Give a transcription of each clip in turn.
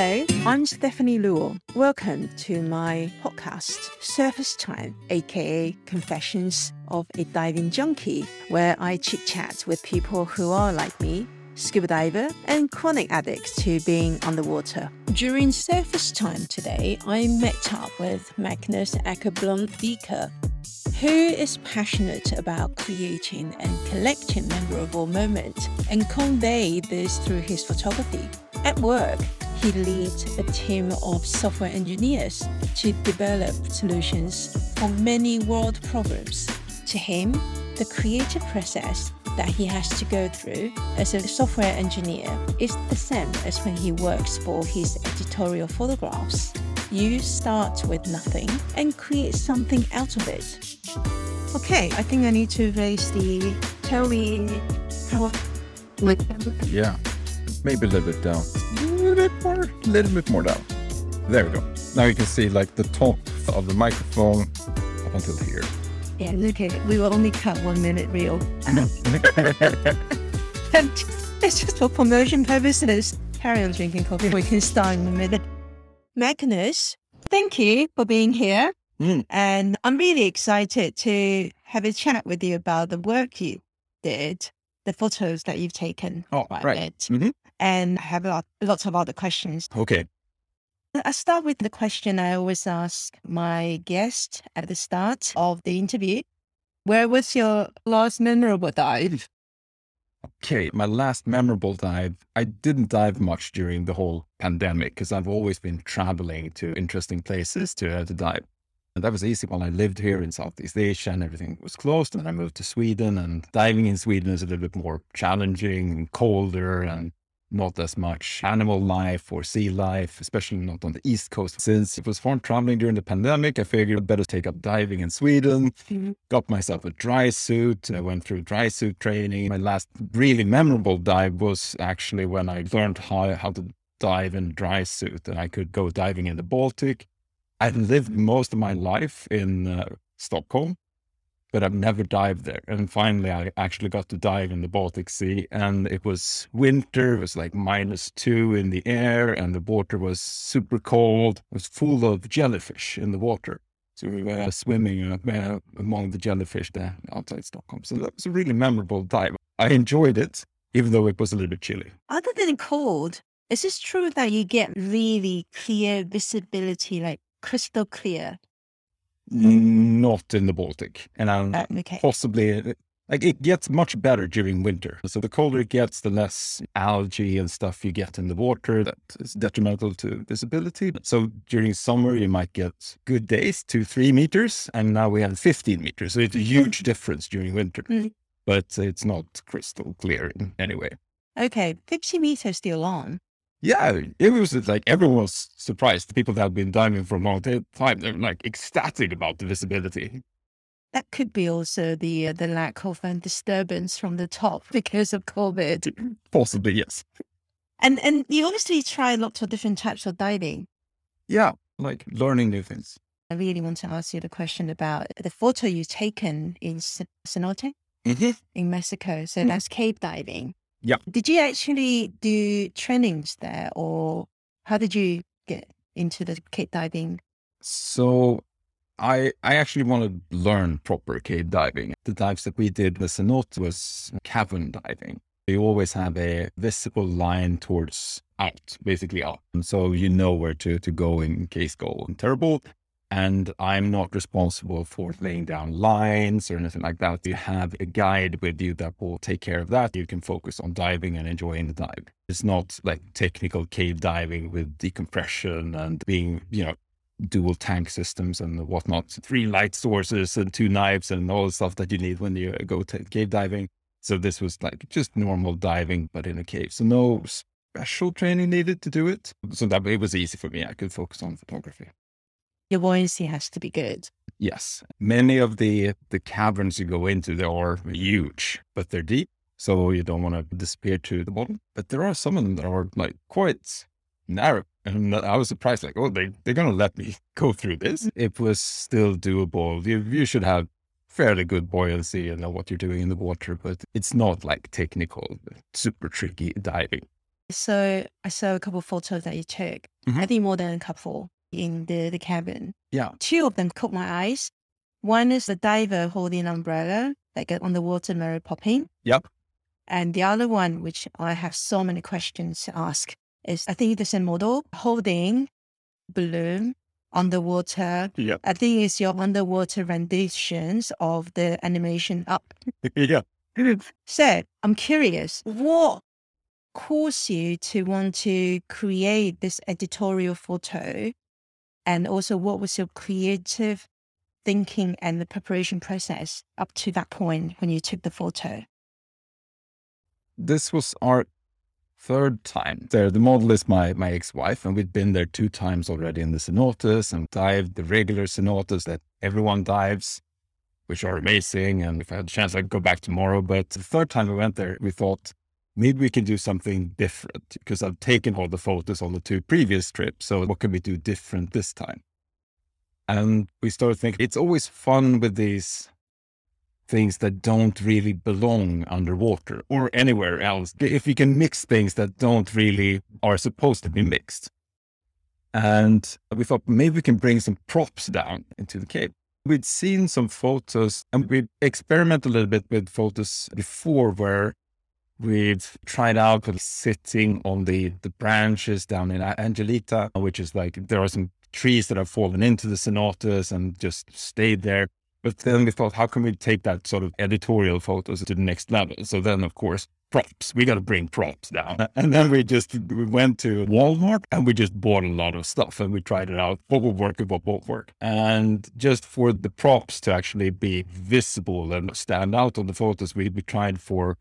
Hello, I'm Stephanie Luo. Welcome to my podcast, Surface Time, aka Confessions of a Diving Junkie, where I chit chat with people who are like me, scuba diver, and chronic addicts to being underwater. During Surface Time today, I met up with Magnus Akerblom-Wiker, who is passionate about creating and collecting memorable moments and convey this through his photography. At work, he leads a team of software engineers to develop solutions for many world problems. To him, the creative process that he has to go through as a software engineer is the same as when he works for his editorial photographs. You start with nothing and create something out of it. Okay, I think I need to raise the tell me how Yeah, maybe a little bit down. A little bit more, a little bit more down. There we go. Now you can see like the top of the microphone up until here. Yeah, okay. We will only cut one minute reel. And it's just for promotion purposes. Carry on drinking coffee. We can start in a minute. Magnus, thank you for being here. Mm. And I'm really excited to have a chat with you about the work you did, the photos that you've taken. Oh, right. Mhm. And I have a lot, lots of other questions. Okay. I start with the question I always ask my guest at the start of the interview. Where was your last memorable dive? Okay, my last memorable dive, I didn't dive much during the whole pandemic because I've always been traveling to interesting places to, uh, to dive. And that was easy while I lived here in Southeast Asia and everything was closed. And I moved to Sweden, and diving in Sweden is a little bit more challenging and colder and not as much animal life or sea life, especially not on the East Coast. Since it was fun traveling during the pandemic, I figured I'd better take up diving in Sweden got myself a dry suit. I went through dry suit training. My last really memorable dive was actually when I learned how, how to dive in dry suit and I could go diving in the Baltic. I've lived most of my life in uh, Stockholm, but I've never dived there. And finally, I actually got to dive in the Baltic Sea and it was winter. It was like minus two in the air and the water was super cold. It was full of jellyfish in the water. So we were swimming uh, uh, among the jellyfish there outside Stockholm. So that was a really memorable dive. I enjoyed it, even though it was a little bit chilly. Other than cold, is it true that you get really clear visibility, like crystal clear? Not in the Baltic. And I'm Uh, okay. possibly, like, it gets much better during winter. So the colder it gets, the less algae and stuff you get in the water that is detrimental to visibility. So during summer, you might get good days, two, three meters. And now we have 15 meters. So it's a huge difference during winter. Mm. But it's not crystal clear in any way. Okay, 50 meters still on. Yeah, it was like everyone was surprised. The people that have been diving for a long time, they're like ecstatic about the visibility. That could be also the uh, the lack of um, disturbance from the top because of COVID. Possibly, yes. And and you obviously try lots of different types of diving. Yeah, like learning new things. I really want to ask you the question about the photo you've taken in Ce- Cenote Mm-hmm. in Mexico. So Mm. that's cave diving. Yeah. Did you actually do trainings there or how did you get into the cave diving? So I I actually want to learn proper cave diving. The dives that we did with Cenote was cavern diving. You always have a visible line towards out, basically out. And so you know where to, to go in case go and terrible. And I'm not responsible for laying down lines or anything like that. You have a guide with you that will take care of that. You can focus on diving and enjoying the dive. It's not like technical cave diving with decompression and being, you know, dual tank systems and whatnot, three light sources and two knives and all the stuff that you need when you go to cave diving. So this was like just normal diving, but in a cave. So no special training needed to do it. So that it was easy for me. I could focus on photography. Your buoyancy has to be good. Yes, many of the the caverns you go into they are huge, but they're deep, so you don't want to disappear to the bottom. But there are some of them that are like quite narrow, and I was surprised. Like, oh, they they're gonna let me go through this. It was still doable. You you should have fairly good buoyancy and know what you're doing in the water, but it's not like technical, super tricky diving. So I saw a couple of photos that you took. Mhm. I think more than a couple in the, the cabin. Yeah. Two of them caught my eyes. One is the diver holding an umbrella, like uh, on the water Mary Poppins. Yep. And the other one, which I have so many questions to ask, is I think the same model holding balloon underwater. Yep. I think it's your underwater renditions of the animation up. yeah. So I'm curious, what caused you to want to create this editorial photo? And also, what was your creative thinking and the preparation process up to that point when you took the photo? This was our third time there. The model is my, my ex-wife, and we'd been there two times already in the cenotes and dived the regular cenotes that everyone dives, which are amazing. And if I had a chance, I'd go back tomorrow. But the third time we went there, we thought maybe we can do something different because I've taken all the photos on the two previous trips. So what can we do different this time? And we started thinking it's always fun with these things that don't really belong underwater or anywhere else. If you can mix things that don't really are supposed to be mixed. And we thought maybe we can bring some props down into the cave. We'd seen some photos and we'd experimented a little bit with photos before where we've tried out of sitting on the, the branches down in Angelita, which is like there are some trees that have fallen into the cenotes and just stayed there. But then we thought, how can we take that sort of editorial photos to the next level? So then, of course, props. We got to bring props down. And then we just we went to Walmart and we just bought a lot of stuff and we tried it out. What will work and what won't work. And just for the props to actually be visible and stand out on the photos, we, we tried for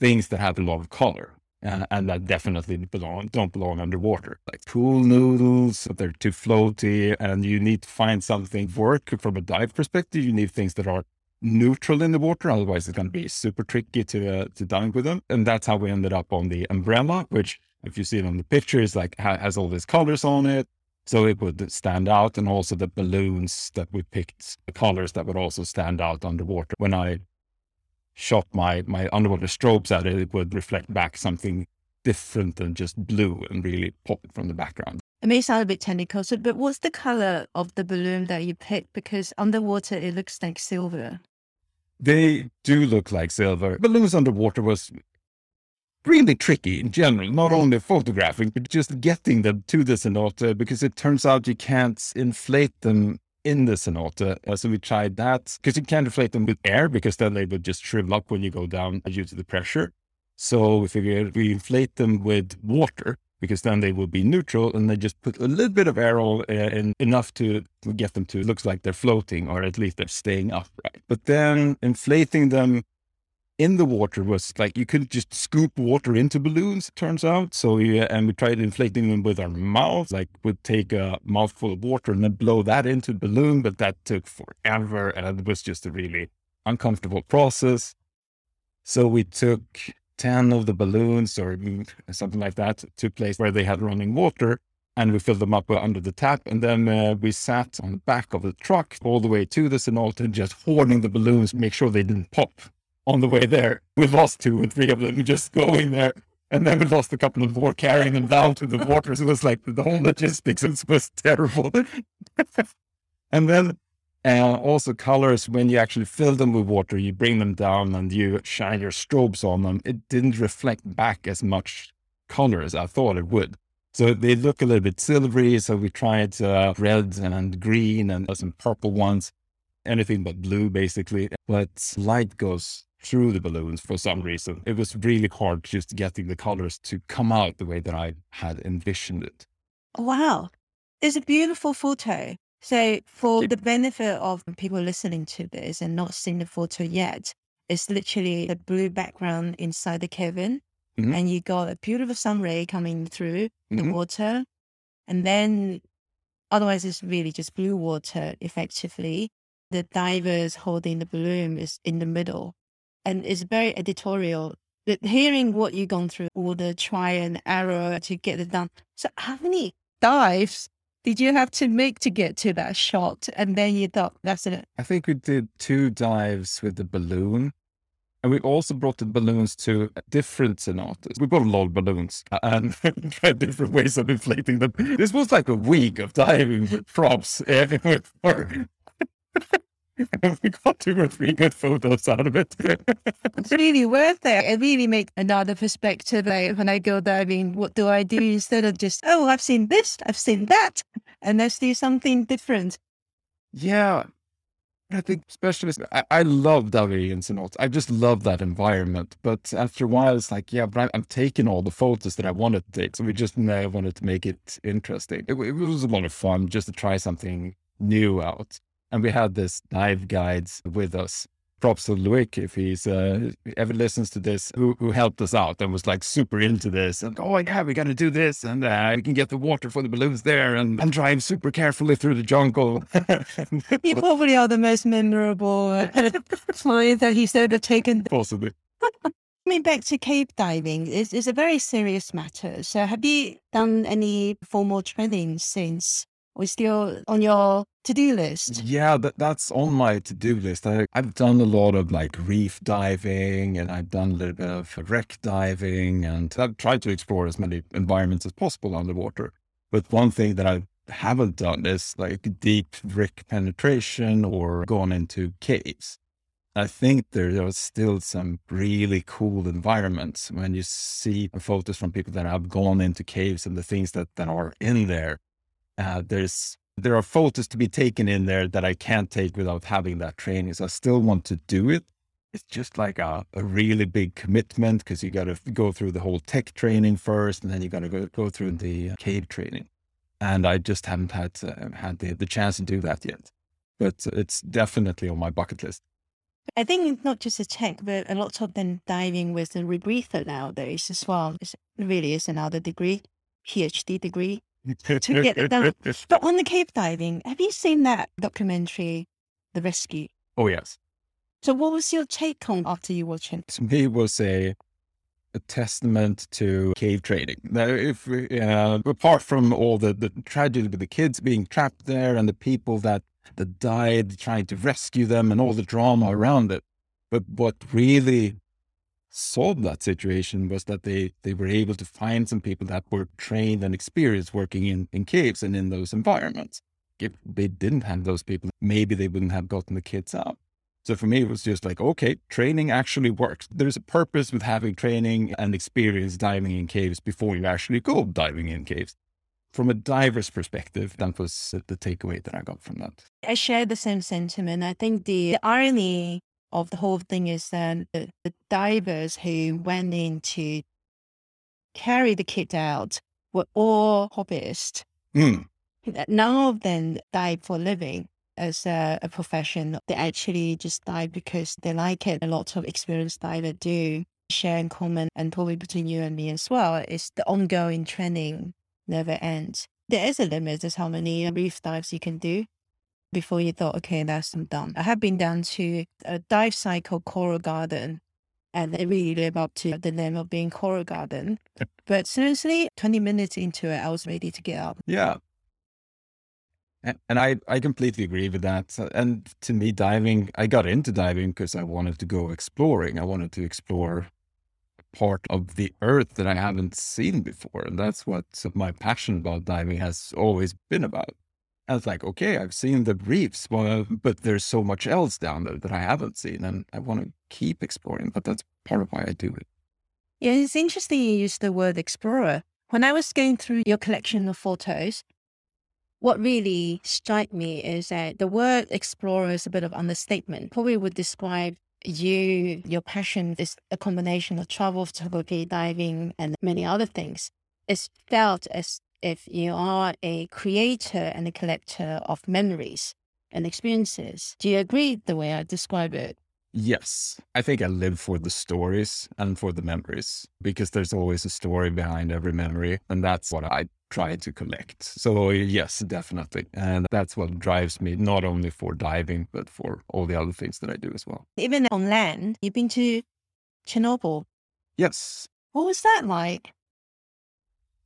things that have a lot of color. Uh, and that definitely belong don't belong underwater. Like pool noodles, they're too floaty, and you need to find something work from a dive perspective. You need things that are neutral in the water, otherwise it's going to be super tricky to uh, to dive with them. And that's how we ended up on the umbrella, which, if you see it on the pictures, like ha- has all these colors on it, so it would stand out, and also the balloons that we picked, the colors that would also stand out underwater. When I shot my my underwater strobes at it, it would reflect back something different than just blue and really pop it from the background. It may sound a bit technical, so, but what's the color of the balloon that you picked? Because underwater it looks like silver. They do look like silver. Balloons underwater was really tricky in general, not mm. only photographing, but just getting them to the cenote uh, because it turns out you can't inflate them in the cenote. Uh, so we tried that because you can't inflate them with air because then they would just shrivel up when you go down due to the pressure. So we figured we inflate them with water because then they would be neutral and they just put a little bit of air uh, in enough to, to get them to looks like they're floating or at least they're staying upright. But then inflating them in the water was like you couldn't just scoop water into balloons, it turns out. So we, and we tried inflating them with our mouth, like would take a mouthful of water and then blow that into the balloon, but that took forever and it was just a really uncomfortable process. So we took 10 of the balloons or something like that to a place where they had running water and we filled them up under the tap. And then uh, we sat on the back of the truck all the way to the cenote just hoarding the balloons, make sure they didn't pop on the way there. We lost two or three of them just going there. And then we lost a couple of more carrying them down to the waters. It was like the whole logistics was, was terrible. and then uh, also colors, when you actually fill them with water, you bring them down and you shine your strobes on them. It didn't reflect back as much color as I thought it would. So they look a little bit silvery. So we tried uh, red and green and some purple ones, anything but blue basically. But light goes through the balloons for some reason. It was really hard just getting the colors to come out the way that I had envisioned it. Wow. It's a beautiful photo. So, for the benefit of people listening to this and not seeing the photo yet, it's literally a blue background inside the cabin. Mhm. And you got a beautiful sun ray coming through the Mhm. water. And then, otherwise, it's really just blue water effectively. The divers holding the balloon is in the middle. And it's very editorial. But hearing what you've gone through, all the try and error to get it done. So, how many dives did you have to make to get to that shot? And then you thought, that's it. I think we did two dives with the balloon. And we also brought the balloons to different cenotes. We brought a lot of balloons and tried different ways of inflating them. This was like a week of diving with props. with we got two or three good photos out of it. it's really worth it. It really makes another perspective. Like when I go there, I mean, what do I do instead of just, oh, I've seen this, I've seen that, and let's do something different. Yeah. I think especially, I, I love diving in cenotes. I just love that environment. But after a while, it's like, yeah, but I'm, I'm taking all the photos that I wanted to take. So we just uh, wanted to make it interesting. It, it was a lot of fun just to try something new out. And we had this dive guides with us. Props to Luik if he's uh, ever listens to this, who, who helped us out and was like super into this. And oh yeah, we got to do this, and uh, we can get the water for the balloons there, and, and drive super carefully through the jungle. you probably are the most memorable uh, flight that he's ever taken. Possibly. Coming back to cave diving is, is a very serious matter. So, have you done any formal training since we still on your to-do list? Yeah, that, that's on my to-do list. I, I've done a lot of like reef diving and I've done a little bit of wreck diving and I've tried to explore as many environments as possible underwater. But one thing that I haven't done is like deep wreck penetration or gone into caves. I think there are still some really cool environments when you see photos from people that have gone into caves and the things that, that are in there uh, there's there are photos to be taken in there that I can't take without having that training. So I still want to do it. It's just like a, a really big commitment because you got to go through the whole tech training first, and then you got to go, go through the cave training. And I just haven't had uh, had the, the chance to do that yet. But it's definitely on my bucket list. I think it's not just a tech, but a lot of them diving with the rebreather nowadays as well. It really is another degree, PhD degree to get it done. But on the cave diving, have you seen that documentary, The Rescue? Oh, yes. So, what was your take on after you watched it? To me, it was a a testament to cave training. Now, if uh, apart from all the, the tragedy with the kids being trapped there and the people that that died trying to rescue them and all the drama around it, but what really solved that situation was that they they were able to find some people that were trained and experienced working in in caves and in those environments if they didn't have those people maybe they wouldn't have gotten the kids out so for me it was just like okay training actually works there's a purpose with having training and experience diving in caves before you actually go diving in caves from a diver's perspective, that was the takeaway that I got from that. I share the same sentiment. I think the, the irony of the whole thing is that the, the divers who went in to carry the kit out were all hobbyists. Mm. None of them dive for a living as a, a, profession. They actually just dive because they like it. A lot of experienced divers do share in common, and probably between you and me as well, is the ongoing training never ends. There is a limit as how many reef dives you can do before you thought, okay, that's I'm done. I have been down to a dive site called Coral Garden and it really live up to the name of being Coral Garden. but seriously, 20 minutes into it, I was ready to get up. Yeah. And I, I completely agree with that. And to me, diving, I got into diving because I wanted to go exploring. I wanted to explore part of the earth that I haven't seen before. And that's what my passion about diving has always been about. I was like, okay, I've seen the reefs, well, but there's so much else down there that I haven't seen, and I want to keep exploring. But that's part of why I do it. Yeah, it's interesting you use the word explorer. When I was going through your collection of photos, what really struck me is that the word explorer is a bit of understatement. Probably would describe you, your passion is a combination of travel photography, diving, and many other things. It's felt as if you are a creator and a collector of memories and experiences. Do you agree the way I describe it? Yes. I think I live for the stories and for the memories because there's always a story behind every memory. And that's what I try to collect. So, yes, definitely. And that's what drives me, not only for diving, but for all the other things that I do as well. Even on land, you've been to Chernobyl. Yes. What was that like?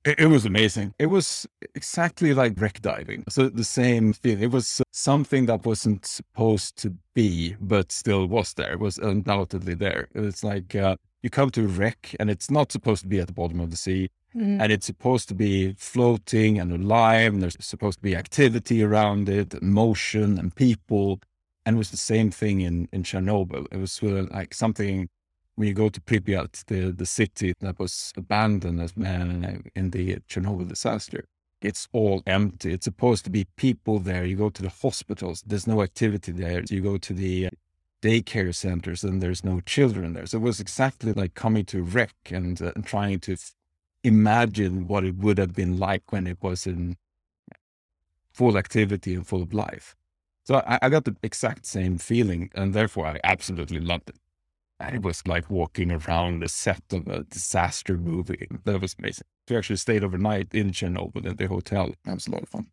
It, it, was amazing. It was exactly like wreck diving. So the same thing. It was something that wasn't supposed to be, but still was there. It was undoubtedly there. It's like uh, you come to a wreck and it's not supposed to be at the bottom of the sea. Mm-hmm. And it's supposed to be floating and alive, and there's supposed to be activity around it, motion and people. And it was the same thing in, in Chernobyl. It was sort of like something when you go to Pripyat, the, the city that was abandoned as man in the Chernobyl disaster. It's all empty. It's supposed to be people there. You go to the hospitals, there's no activity there. You go to the daycare centers and there's no children there. So it was exactly like coming to wreck and, uh, and trying to f- imagine what it would have been like when it was in full activity and full of life. So I, I got the exact same feeling, and therefore I absolutely loved it. It was like walking around the set of a disaster movie. That was amazing. We actually stayed overnight in Chernobyl in the hotel. That was a lot of fun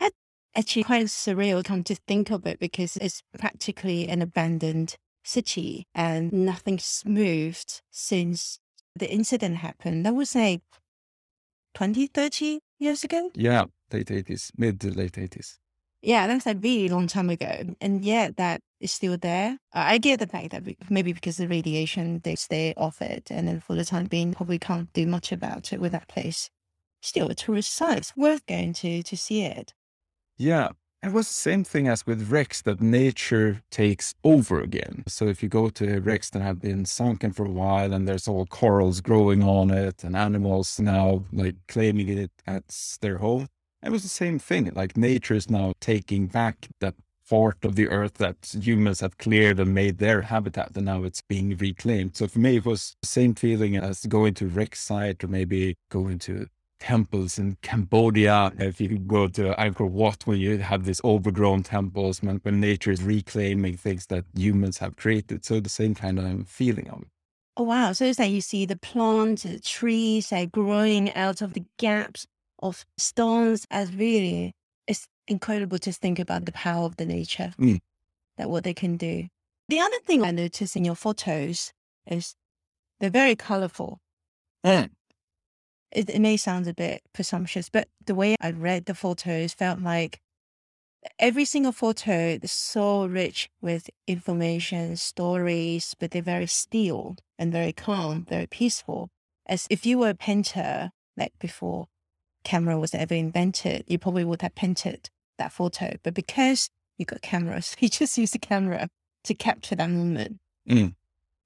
It's actually quite surreal come to think of it because it's practically an abandoned city and nothing's moved since the incident happened. That was like 20, 30 years ago? Yeah, late 80s, mid to late 80s. Yeah, that's a really long time ago. And yet that is still there. I get the fact that maybe because the radiation, they stay off it. And then for the time being, probably can't do much about it with that place. Still a tourist site. It's worth going to to see it. Yeah. It was the same thing as with wrecks that nature takes over again. So if you go to wrecks that have been sunken for a while and there's all corals growing on it and animals now like claiming it as their home, it was the same thing. Like nature is now taking back that part of the earth that humans have cleared and made their habitat and now it's being reclaimed. So for me, it was the same feeling as going to wreck site or maybe going to temples in Cambodia. If you go to Angkor Wat, where you have these overgrown temples, when, when nature is reclaiming things that humans have created. So the same kind of feeling of it. Oh, wow. So it's like you see the plants, the trees are growing out of the gaps of stones as really, it's incredible to think about the power of the nature, mm. that what they can do. The other thing I noticed in your photos is they're very colorful. Mm it, it may sound a bit presumptuous, but the way I read the photos felt like every single photo is so rich with information, stories, but they're very still and very calm, very peaceful. As if you were a painter, like before camera was ever invented, you probably would have painted that photo. But because you got cameras, you just use the camera to capture that moment. Mm.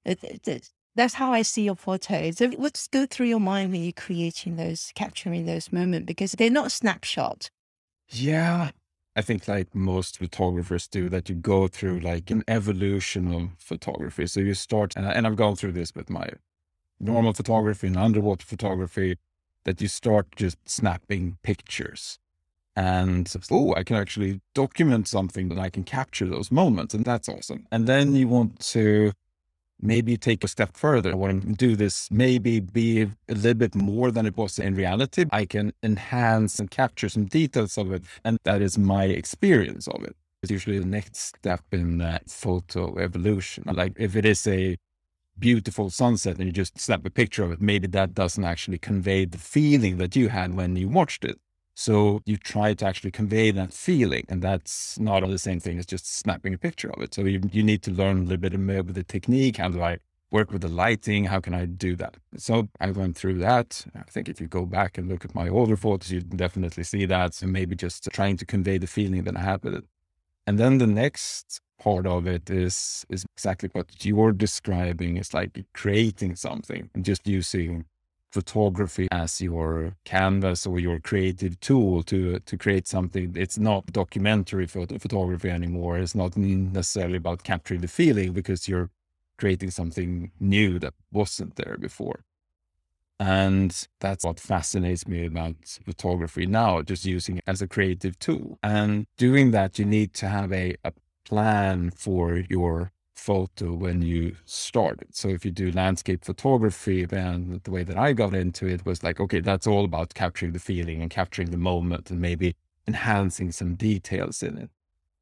It, it, that's how I see your photos. So what's go through your mind when you're creating those, capturing those moments? Because they're not snapshot. Yeah. I think like most photographers do that you go through like an evolution of photography. So you start, and, I, and I've gone through this with my normal photography and underwater photography, that you start just snapping pictures. And oh, I can actually document something that I can capture those moments. And that's awesome. And then you want to maybe take a step further. I want to do this, maybe be a little bit more than it was in reality. I can enhance and capture some details of it. And that is my experience of it. It's usually the next step in that photo evolution. Like if it is a beautiful sunset and you just snap a picture of it, maybe that doesn't actually convey the feeling that you had when you watched it. So you try to actually convey that feeling, and that's not the same thing as just snapping a picture of it. So you, you need to learn a little bit more with the technique. How do I work with the lighting? How can I do that? So I went through that. I think if you go back and look at my older photos, you definitely see that. So maybe just trying to convey the feeling that I have with it. And then the next part of it is is exactly what you're describing. It's like creating something and just using photography as your canvas or your creative tool to to create something. It's not documentary photo, photography anymore. It's not necessarily about capturing the feeling because you're creating something new that wasn't there before. And that's what fascinates me about photography now, just using it as a creative tool. And doing that, you need to have a, a plan for your photo when you started. So if you do landscape photography, then the way that I got into it was like, okay, that's all about capturing the feeling and capturing the moment and maybe enhancing some details in it.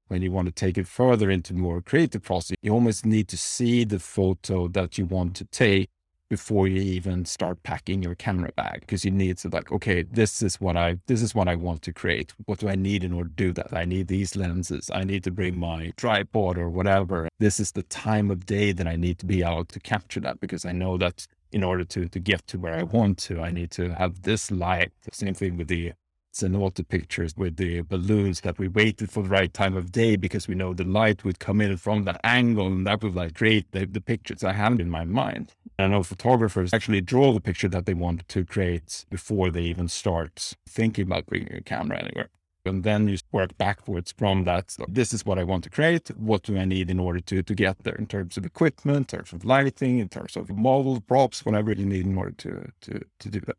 When you want to take it further into more creative process, you almost need to see the photo that you want to take before you even start packing your camera bag because you need to like okay this is what i this is what i want to create. What do i need in order to do that? I need these lenses. I need to bring my tripod or whatever. This is the time of day that i need to be out to capture that because i know that in order to to get to where i want to i need to have this light. The same thing with the cenote pictures with the balloons that we waited for the right time of day because we know the light would come in from that angle and that would like create the, the pictures I have in my mind. And I know photographers actually draw the picture that they want to create before they even start thinking about bringing a camera anywhere. And then you work backwards from that. So this is what I want to create. What do I need in order to, to get there in terms of equipment, in terms of lighting, in terms of model props, whatever you need in order to, to, to do that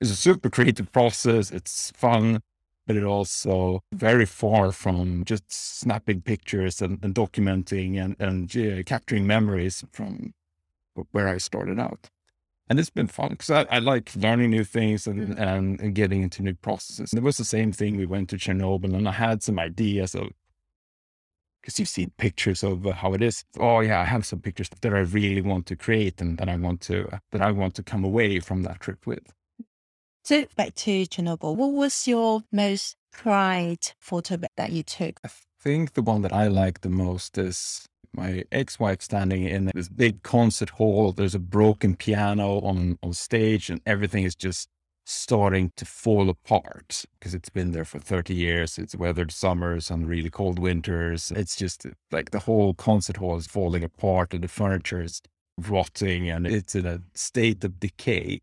it's a super creative process. It's fun, but it also very far from just snapping pictures and, and documenting and, and yeah, capturing memories from where I started out. And it's been fun because I, I, like learning new things and, mm-hmm. and, and, getting into new processes. And it was the same thing. We went to Chernobyl and I had some ideas of, because you've seen pictures of uh, how it is. Oh yeah, I have some pictures that I really want to create and that I want to, that I want to come away from that trip with. So back to Chernobyl, what was your most pride photo that you took? I think the one that I like the most is my ex-wife standing in this big concert hall. There's a broken piano on, on stage and everything is just starting to fall apart because it's been there for 30 years. It's weathered summers and really cold winters. It's just like the whole concert hall is falling apart and the furniture is rotting and it's in a state of decay.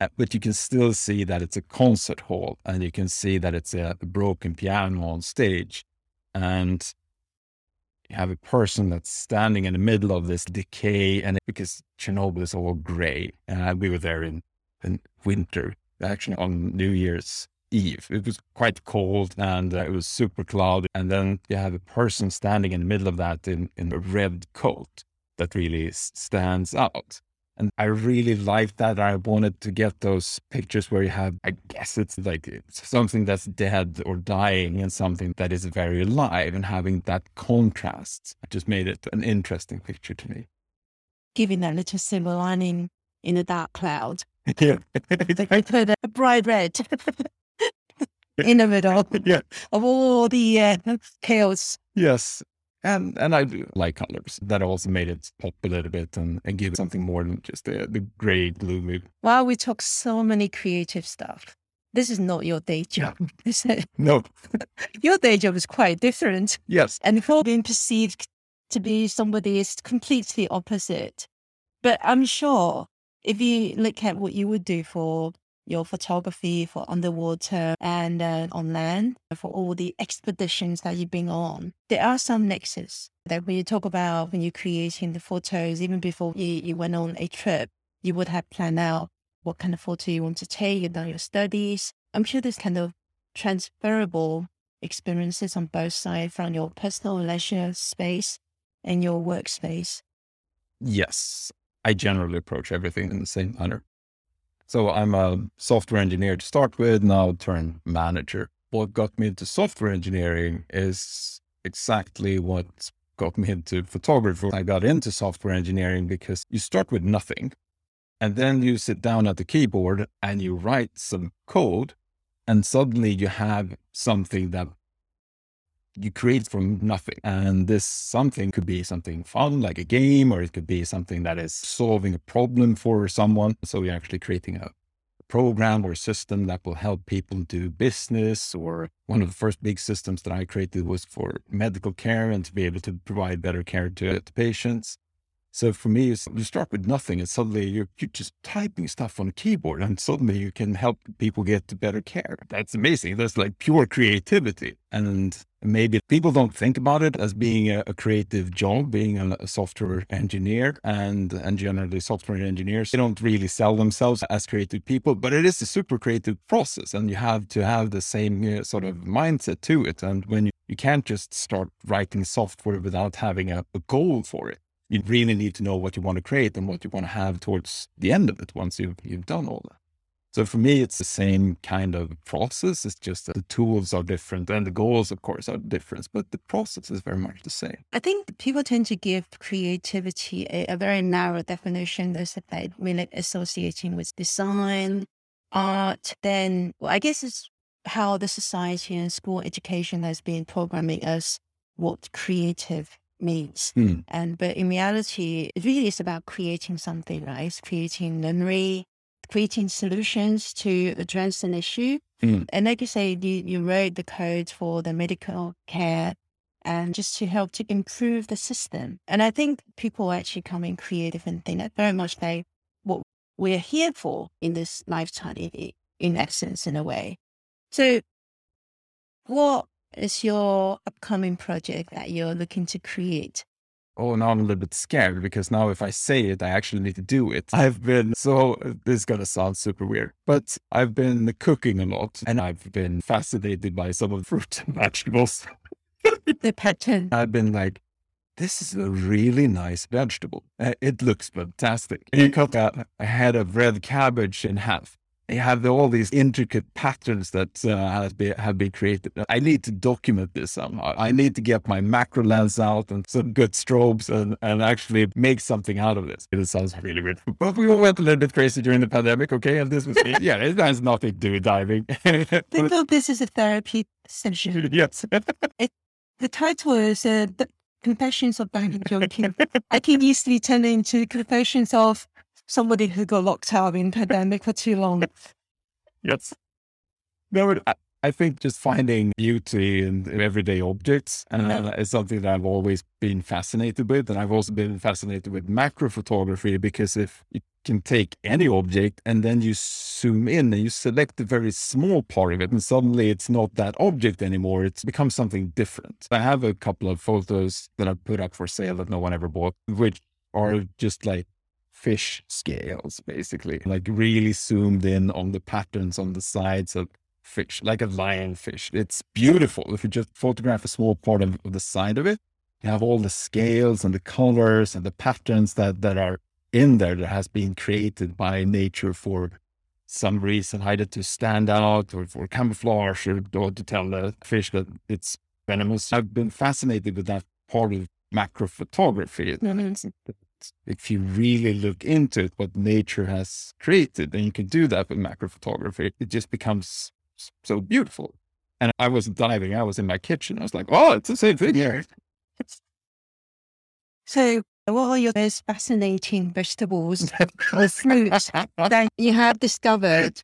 Uh, but you can still see that it's a concert hall and you can see that it's a, broken piano on stage. And you have a person that's standing in the middle of this decay. And because Chernobyl is all gray, and uh, we were there in, in winter, actually on New Year's Eve. It was quite cold and uh, it was super cloudy. And then you have a person standing in the middle of that in, in a red coat that really stands out. And I really liked that. I wanted to get those pictures where you have, I guess it's like it's something that's dead or dying and something that is very alive and having that contrast just made it an interesting picture to me. Giving that little silver lining in a dark cloud. Yeah. they put a bright red in the middle yeah. of all the uh, chaos. Yes. And and I do like colors. That also made it pop a little bit and, and give something more than just the, the gray, gloomy. Wow, we talk so many creative stuff. This is not your day job, is it? No. your day job is quite different. Yes. And for being perceived to be somebody is completely opposite. But I'm sure if you look at what you would do for your photography for underwater and uh, on land for all the expeditions that you've been on. There are some nexus that when you talk about when you're creating the photos, even before you, you went on a trip, you would have planned out what kind of photo you want to take, you've done your studies. I'm sure there's kind of transferable experiences on both sides from your personal leisure space and your workspace. Yes, I generally approach everything in the same manner. So I'm a software engineer to start with, now turn manager. What got me into software engineering is exactly what got me into photography. I got into software engineering because you start with nothing and then you sit down at the keyboard and you write some code and suddenly you have something that you create from nothing. And this something could be something fun, like a game, or it could be something that is solving a problem for someone. So you're actually creating a program or system that will help people do business. Or one of the first big systems that I created was for medical care and to be able to provide better care to, to patients. So for me, you start with nothing and suddenly you're, you're just typing stuff on a keyboard and suddenly you can help people get better care. That's amazing. That's like pure creativity. And maybe people don't think about it as being a, a creative job, being a, a, software engineer and, and generally software engineers. They don't really sell themselves as creative people, but it is a super creative process and you have to have the same uh, sort of mindset to it. And when you, you can't just start writing software without having a, a goal for it you really need to know what you want to create and what you want to have towards the end of it once you've, you've done all that. So for me, it's the same kind of process. It's just that the tools are different and the goals, of course, are different, but the process is very much the same. I think people tend to give creativity a, a very narrow definition. There's like really associating with design, art. Then well, I guess it's how the society and school education has been programming us what creative means. Hmm. And but in reality, it really is about creating something, right? It's creating memory, creating solutions to address an issue. Mm. And like you say, you, you wrote the code for the medical care and just to help to improve the system. And I think people actually come in creative and think that very much like what we're here for in this lifetime, in, in essence, in a way. So what is your upcoming project that you're looking to create? oh, now I'm a little bit scared because now if I say it, I actually need to do it. I've been so, this is going to sound super weird, but I've been cooking a lot and I've been fascinated by some of the fruit and vegetables. the pattern. I've been like, this is a really nice vegetable. Uh, It looks fantastic. And you cut a, a head of red cabbage in half you have all these intricate patterns that uh, have, been, have been created. I need to document this somehow. I need to get my macro lens out and some good strobes and, and actually make something out of this. It sounds really weird, but we all went a little bit crazy during the pandemic. Okay. And this was, yeah, it has nothing to do with diving. Think of this as a therapy session. yes. it, the title is uh, the Confessions of Diving Junkie. I can easily turn it into Confessions of somebody who got locked out in pandemic for too long. Yes. No, I, I think just finding beauty in everyday objects uh, is something that I've always been fascinated with. And I've also been fascinated with macro photography because if you can take any object and then you zoom in and you select a very small part of it, and suddenly it's not that object anymore. It's become something different. I have a couple of photos that I put up for sale that no one ever bought, which are just like fish scales, basically, like really zoomed in on the patterns on the sides of fish, like a lionfish. It's beautiful. If you just photograph a small part of, of the side of it, you have all the scales and the colors and the patterns that, that are in there that has been created by nature for some reason, either to stand out or for camouflage or, or to tell the fish that it's venomous. I've been fascinated with that part of macro photography. Mm-hmm if you really look into it, what nature has created, and you can do that with macro photography, it just becomes so beautiful. And I wasn't diving, I was in my kitchen. I was like, oh, it's the same thing here. So, what are your most fascinating vegetables or fruits that you have discovered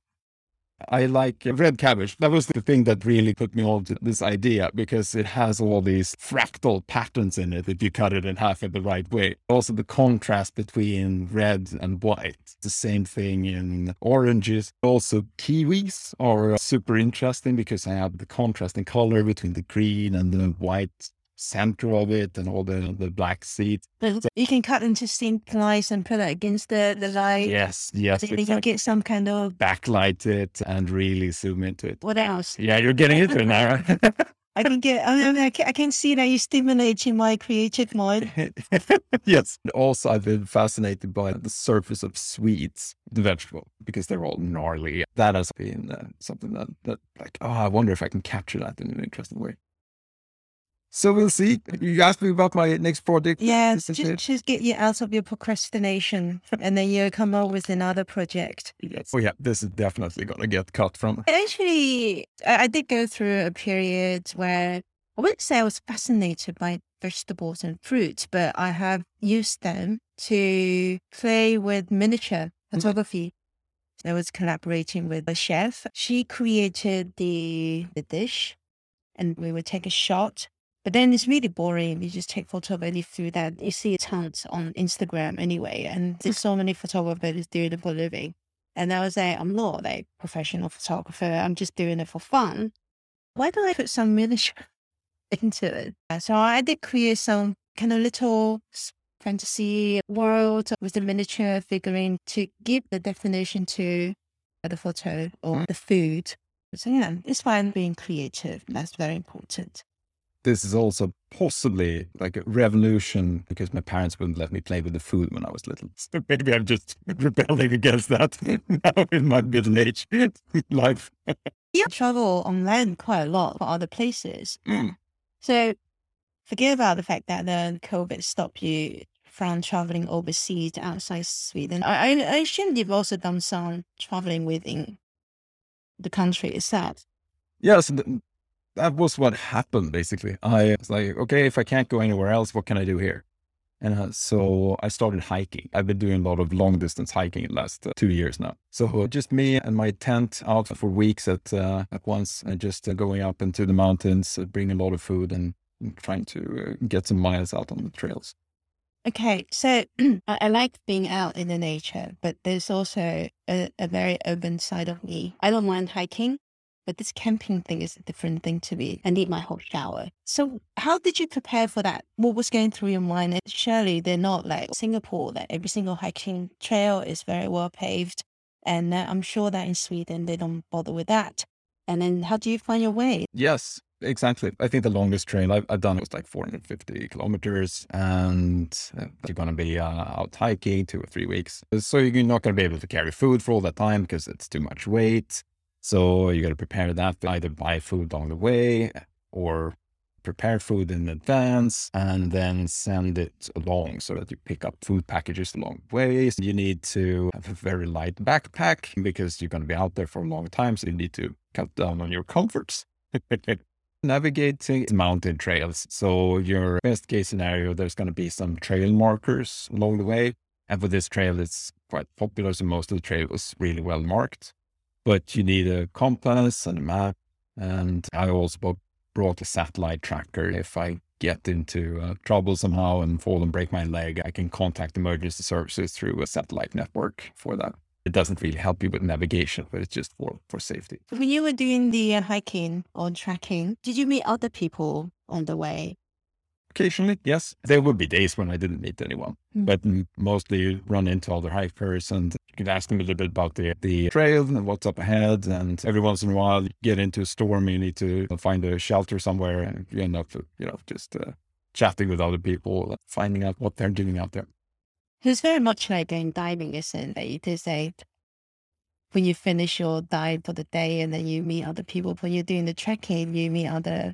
I like red cabbage. That was the thing that really put me on to this idea because it has all these fractal patterns in it if you cut it in half in the right way. Also, the contrast between red and white. The same thing in oranges. Also, kiwis are uh, super interesting because I have the contrast in color between the green and the white center of it and all the the black seeds. So you can cut into thin slice and put it against the, the light. Yes, yes. So you can get some kind of backlight it and really zoom into it. What else? Yeah, you're getting into it now, right? I can get. I, mean, I, can, I can see that you're stimulating my creative mind. yes. Also, I've been fascinated by the surface of swedes, the vegetable, because they're all gnarly. That has been uh, something that, that, like, oh, I wonder if I can capture that in an interesting way. So we'll see. You asked me about my next project. Yes, just, just get you out of your procrastination and then you come up with another project. Yes. Oh, yeah. This is definitely going to get cut from. Actually, I did go through a period where I wouldn't say I was fascinated by vegetables and fruit, but I have used them to play with miniature mm-hmm. photography. I was collaborating with a chef. She created the, the dish and we would take a shot but then it's really boring. You just take photo of any food that you see tons on Instagram anyway. And mm. there's so many photographers doing it for a living. And I was like, I'm not like professional photographer. I'm just doing it for fun. Why don't I put some miniature into it? Uh, so I did create some kind of little fantasy world with the miniature figurine to give the definition to the photo or mm. the food. So yeah, it's fine being creative. That's very important. This is also possibly like a revolution because my parents wouldn't let me play with the food when I was little. So maybe I'm just rebelling against that now in my middle age life. you travel on land quite a lot for other places. Mm. So forget about the fact that the COVID stopped you from traveling overseas outside Sweden. I, I, I assume you've also done some traveling within the country itself. Yes, th- that was what happened basically. I was like, okay, if I can't go anywhere else, what can I do here? And uh, so I started hiking. I've been doing a lot of long distance hiking the last uh, two years now. So just me and my tent out for weeks at uh, at once, and just uh, going up into the mountains, uh, bringing a lot of food, and, and trying to uh, get some miles out on the trails. Okay, so I, I like being out in the nature, but there's also a, a very urban side of me. I don't mind hiking, but this camping thing is a different thing to me. I need my hot shower. So how did you prepare for that? What was going through your mind? And surely they're not like Singapore, that every single hiking trail is very well paved. And uh, I'm sure that in Sweden, they don't bother with that. And then how do you find your way? Yes, exactly. I think the longest trail I've, I've done was like 450 kilometers, and uh, you're going to be uh, out hiking two or three weeks. So you're not going to be able to carry food for all that time because it's too much weight. So you got to prepare that, either buy food along the way or prepare food in advance and then send it along so that you pick up food packages along the way. You need to have a very light backpack because you're going to be out there for a long time. So you need to cut down on your comforts. Navigating mountain trails. So your best case scenario, there's going to be some trail markers along the way. And for this trail, it's quite popular. So most of the trail was really well marked but you need a compass and a map. And I also brought a satellite tracker. If I get into uh, trouble somehow and fall and break my leg, I can contact emergency services through a satellite network for that. It doesn't really help you with navigation, but it's just for, for safety. When you were doing the uh, hiking or trekking, did you meet other people on the way? Occasionally, yes. There would be days when I didn't meet anyone, mm. but mostly you run into other hikers and you can ask them a little bit about the, the trail and what's up ahead. And every once in a while, you get into a storm, you need to find a shelter somewhere and you end up, you know, just uh, chatting with other people, finding out what they're doing out there. It's very much like going diving, isn't it? It is like when you finish your dive for the day and then you meet other people. When you're doing the trekking, you meet other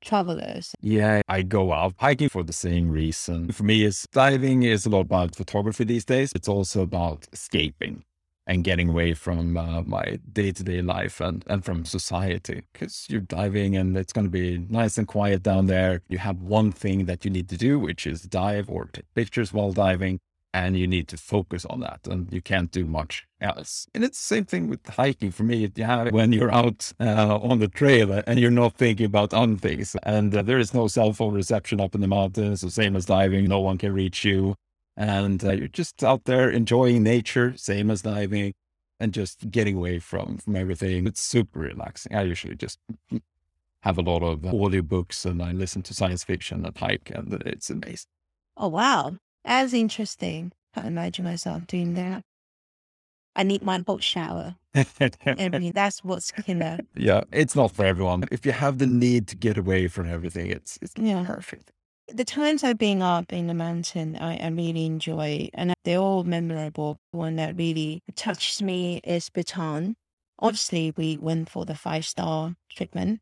travelers? Yeah, I go out hiking for the same reason. For me, is diving is a lot about photography these days. It's also about escaping and getting away from uh, my day-to-day life and, and from society because you're diving and it's going to be nice and quiet down there you have one thing that you need to do which is dive or take pictures while diving and you need to focus on that and you can't do much else. And it's the same thing with hiking for me. Have when you're out uh, on the trail and you're not thinking about other things and uh, there is no cell phone reception up in the mountains, the same as diving, no one can reach you. And uh, you're just out there enjoying nature, same as diving and just getting away from, from everything. It's super relaxing. I usually just have a lot of audiobooks and I listen to science fiction and hike and it's amazing. Oh, wow as interesting. I imagine myself doing that. I need my hot shower. I mean, that's what's killer. Yeah, it's not for everyone. If you have the need to get away from everything, it's it's yeah. perfect. The times I've been up in the mountain, I, I really enjoy, and they're all memorable. One that really touches me is Bhutan. Obviously, we went for the five star treatment.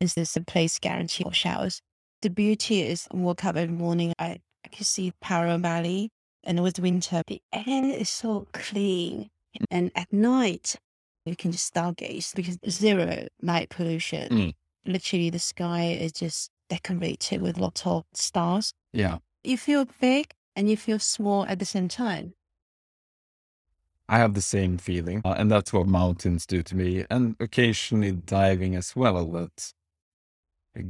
Is this a place guaranteed for showers? The beauty is, I woke up every morning. I Could see Paro Valley and it was winter. The air is so clean. And at night, you can just stargaze because zero light pollution. Mm. Literally, the sky is just decorated with lots of stars. Yeah. You feel big and you feel small at the same time. I have the same feeling. Uh, and that's what mountains do to me. And occasionally diving as well. That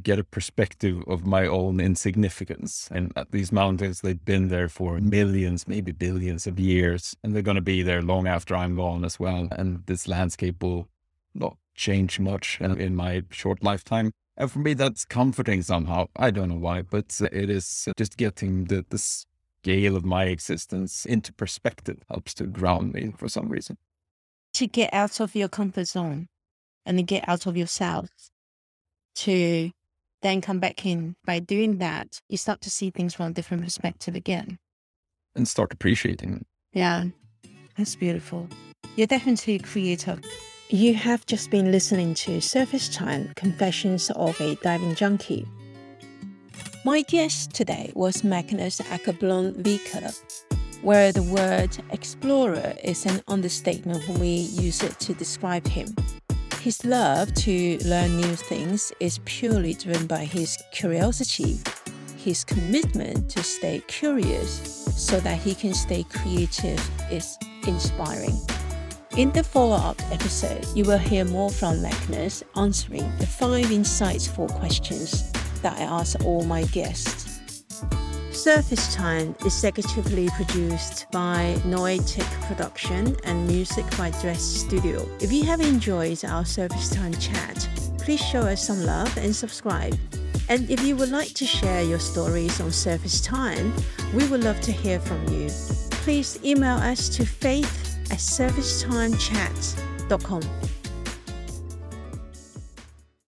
get a perspective of my own insignificance. And at these mountains, they've been there for millions, maybe billions of years, and they're going to be there long after I'm gone as well. And this landscape will not change much uh, in my short lifetime. And for me, that's comforting somehow. I don't know why, but it is just getting the, the scale of my existence into perspective helps to ground me for some reason. To get out of your comfort zone and to get out of yourself to then come back in. By doing that, you start to see things from a different perspective again. And start appreciating it. Yeah, that's beautiful. You're definitely a creator. You have just been listening to Surface Time Confessions of a Diving Junkie. My guest today was Magnus Akerblom-Wiker, where the word explorer is an understatement when we use it to describe him. His love to learn new things is purely driven by his curiosity, his commitment to stay curious so that he can stay creative is inspiring. In the follow up episode, you will hear more from Magnus answering the five insightful questions that I ask all my guests. Surface Time is executively produced by Noetic Production and music by Dress Studio. If you have enjoyed our Surface Time chat, please show us some love and subscribe. And if you would like to share your stories on Surface Time, we would love to hear from you. Please email us to faith at surfacetimechat.com.